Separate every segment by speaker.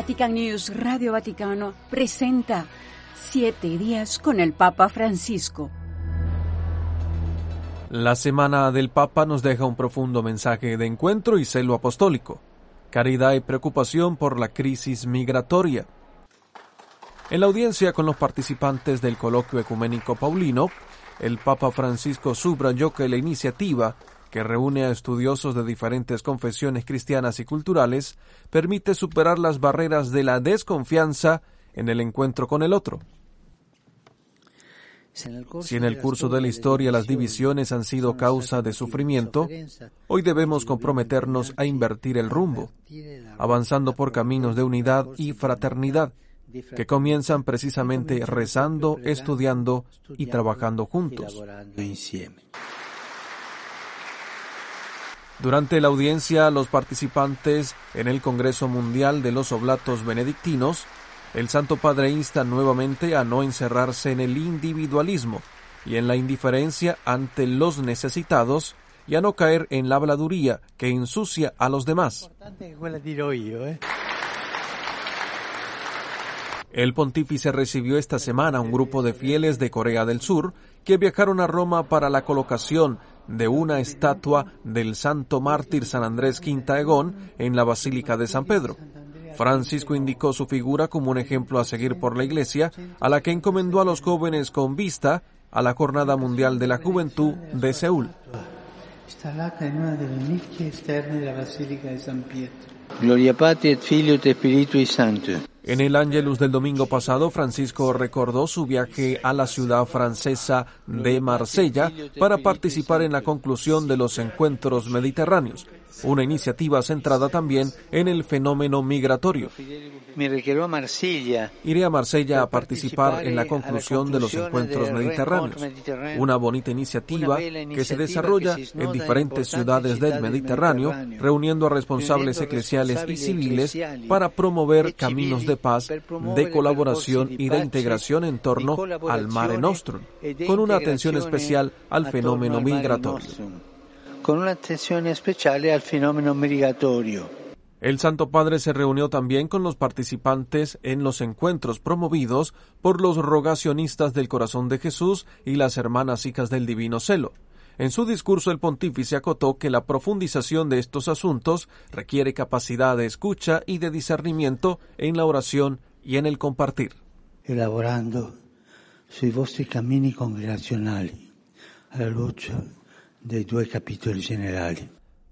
Speaker 1: Vatican News Radio Vaticano presenta Siete días con el Papa Francisco.
Speaker 2: La semana del Papa nos deja un profundo mensaje de encuentro y celo apostólico, caridad y preocupación por la crisis migratoria. En la audiencia con los participantes del coloquio ecuménico paulino, el Papa Francisco subrayó que la iniciativa que reúne a estudiosos de diferentes confesiones cristianas y culturales, permite superar las barreras de la desconfianza en el encuentro con el otro. Si en el curso de la historia las divisiones han sido causa de sufrimiento, hoy debemos comprometernos a invertir el rumbo, avanzando por caminos de unidad y fraternidad, que comienzan precisamente rezando, estudiando y trabajando juntos. Durante la audiencia, los participantes en el Congreso Mundial de los Oblatos Benedictinos, el Santo Padre insta nuevamente a no encerrarse en el individualismo y en la indiferencia ante los necesitados y a no caer en la habladuría que ensucia a los demás. El pontífice recibió esta semana un grupo de fieles de Corea del Sur que viajaron a Roma para la colocación de una estatua del santo mártir San Andrés Quintaegón en la Basílica de San Pedro. Francisco indicó su figura como un ejemplo a seguir por la Iglesia, a la que encomendó a los jóvenes con vista a la Jornada Mundial de la Juventud de Seúl. Gloria Patri et Filio et Spiritui Sancto. En el Ángelus del domingo pasado, Francisco recordó su viaje a la ciudad francesa de Marsella para participar en la conclusión de los encuentros mediterráneos una iniciativa centrada también en el fenómeno migratorio. Iré a Marsella a participar en la conclusión de los encuentros mediterráneos, una bonita iniciativa que se desarrolla en diferentes ciudades del Mediterráneo, reuniendo a responsables eclesiales y civiles para promover caminos de paz, de colaboración y de integración en torno al Mare Nostrum, con una atención especial al fenómeno migratorio con una atención especial al fenómeno migratorio. El Santo Padre se reunió también con los participantes en los encuentros promovidos por los rogacionistas del Corazón de Jesús y las Hermanas Hijas del Divino Celo. En su discurso el pontífice acotó que la profundización de estos asuntos requiere capacidad de escucha y de discernimiento en la oración y en el compartir. Elaborando sui vostri cammini congregazionali alla luce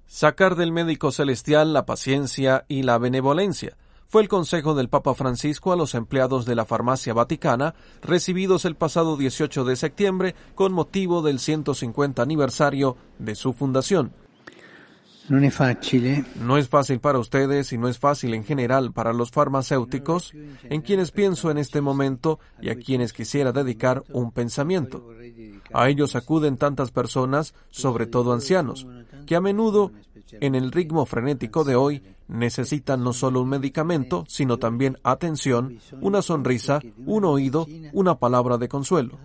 Speaker 2: Sacar del médico celestial la paciencia y la benevolencia fue el consejo del Papa Francisco a los empleados de la farmacia vaticana recibidos el pasado 18 de septiembre con motivo del 150 aniversario de su fundación. No es fácil. ¿eh? No es fácil para ustedes y no es fácil en general para los farmacéuticos, en quienes pienso en este momento y a quienes quisiera dedicar un pensamiento. A ellos acuden tantas personas, sobre todo ancianos, que a menudo, en el ritmo frenético de hoy, necesitan no solo un medicamento, sino también atención, una sonrisa, un oído, una palabra de consuelo.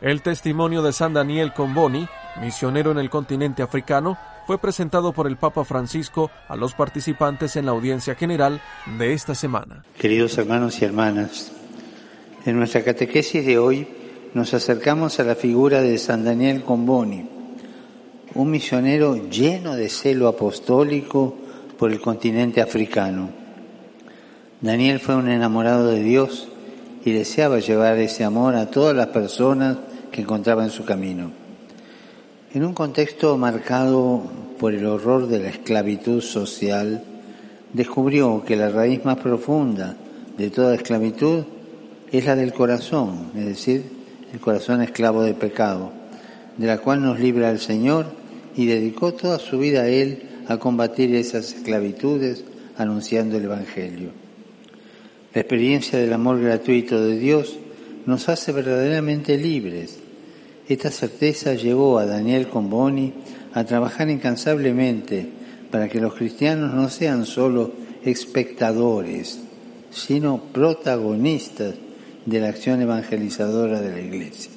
Speaker 2: El testimonio de San Daniel Comboni, misionero en el continente africano, fue presentado por el Papa Francisco a los participantes en la audiencia general de esta semana.
Speaker 3: Queridos hermanos y hermanas, en nuestra catequesis de hoy nos acercamos a la figura de San Daniel Comboni, un misionero lleno de celo apostólico por el continente africano. Daniel fue un enamorado de Dios y deseaba llevar ese amor a todas las personas que encontraba en su camino. En un contexto marcado por el horror de la esclavitud social, descubrió que la raíz más profunda de toda esclavitud es la del corazón, es decir, el corazón esclavo del pecado, de la cual nos libra el Señor y dedicó toda su vida a Él a combatir esas esclavitudes anunciando el Evangelio. La experiencia del amor gratuito de Dios nos hace verdaderamente libres. Esta certeza llevó a Daniel Comboni a trabajar incansablemente para que los cristianos no sean solo espectadores, sino protagonistas de la acción evangelizadora de la Iglesia.